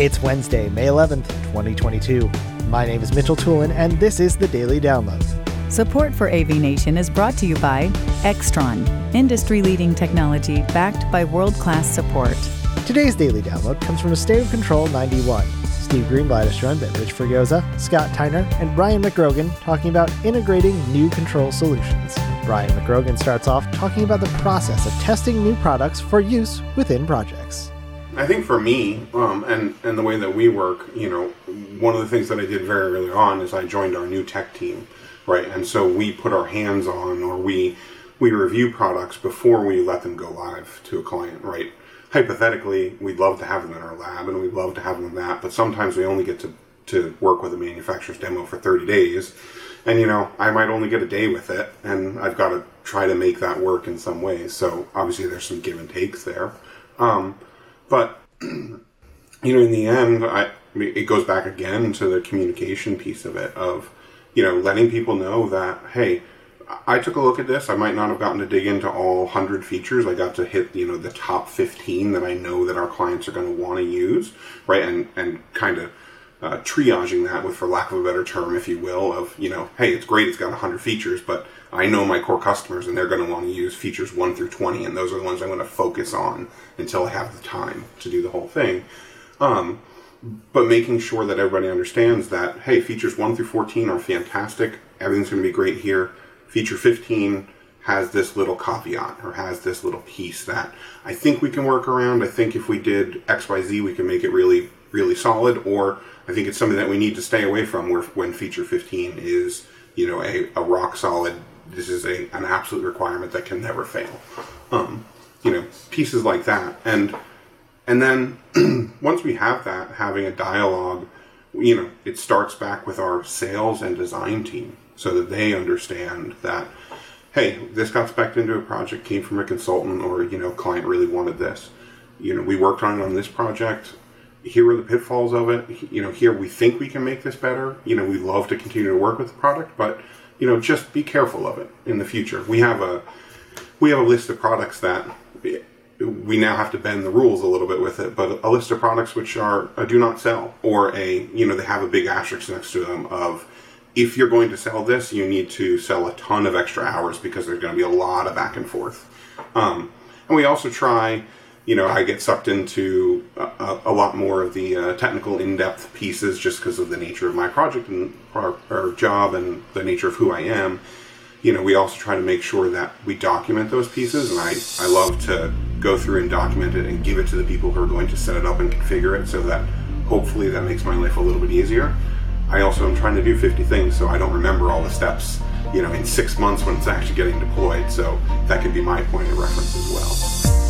It's Wednesday, May 11th, 2022. My name is Mitchell Tulin, and this is the Daily Download. Support for AV Nation is brought to you by Extron, industry leading technology backed by world class support. Today's Daily Download comes from a State of Control 91. Steve Greenblatt is joined by Rich Fregosa, Scott Tyner, and Brian McGrogan talking about integrating new control solutions. Brian McGrogan starts off talking about the process of testing new products for use within projects. I think for me, um, and and the way that we work, you know, one of the things that I did very early on is I joined our new tech team, right? And so we put our hands on, or we we review products before we let them go live to a client, right? hypothetically, we'd love to have them in our lab and we'd love to have them that, but sometimes we only get to, to work with a manufacturer's demo for 30 days. And, you know, I might only get a day with it, and I've got to try to make that work in some ways. So obviously, there's some give and takes there. Um, but, you know, in the end, I, it goes back again to the communication piece of it of, you know, letting people know that, hey, I took a look at this. I might not have gotten to dig into all 100 features. I got to hit, you know, the top 15 that I know that our clients are going to want to use, right? And and kind of uh, triaging that with, for lack of a better term, if you will, of, you know, hey, it's great, it's got 100 features, but I know my core customers and they're going to want to use features 1 through 20, and those are the ones I'm going to focus on until I have the time to do the whole thing. Um, but making sure that everybody understands that, hey, features 1 through 14 are fantastic, everything's going to be great here feature 15 has this little caveat or has this little piece that I think we can work around. I think if we did XYZ, we can make it really, really solid. Or I think it's something that we need to stay away from where, when feature 15 is, you know, a, a rock solid, this is a, an absolute requirement that can never fail. Um, you know, pieces like that. And, and then once we have that, having a dialogue, you know, it starts back with our sales and design team so that they understand that hey this got spec into a project came from a consultant or you know client really wanted this you know we worked on it on this project here are the pitfalls of it. You know here we think we can make this better. You know we love to continue to work with the product but you know just be careful of it in the future. We have a we have a list of products that we now have to bend the rules a little bit with it but a list of products which are a do not sell or a you know they have a big asterisk next to them of if you're going to sell this, you need to sell a ton of extra hours because there's going to be a lot of back and forth. Um, and we also try, you know, I get sucked into a, a lot more of the uh, technical, in depth pieces just because of the nature of my project and our, our, job and the nature of who I am. You know, we also try to make sure that we document those pieces, and I, I love to go through and document it and give it to the people who are going to set it up and configure it so that hopefully that makes my life a little bit easier. I also am trying to do 50 things, so I don't remember all the steps, you know, in six months when it's actually getting deployed. So that could be my point of reference as well.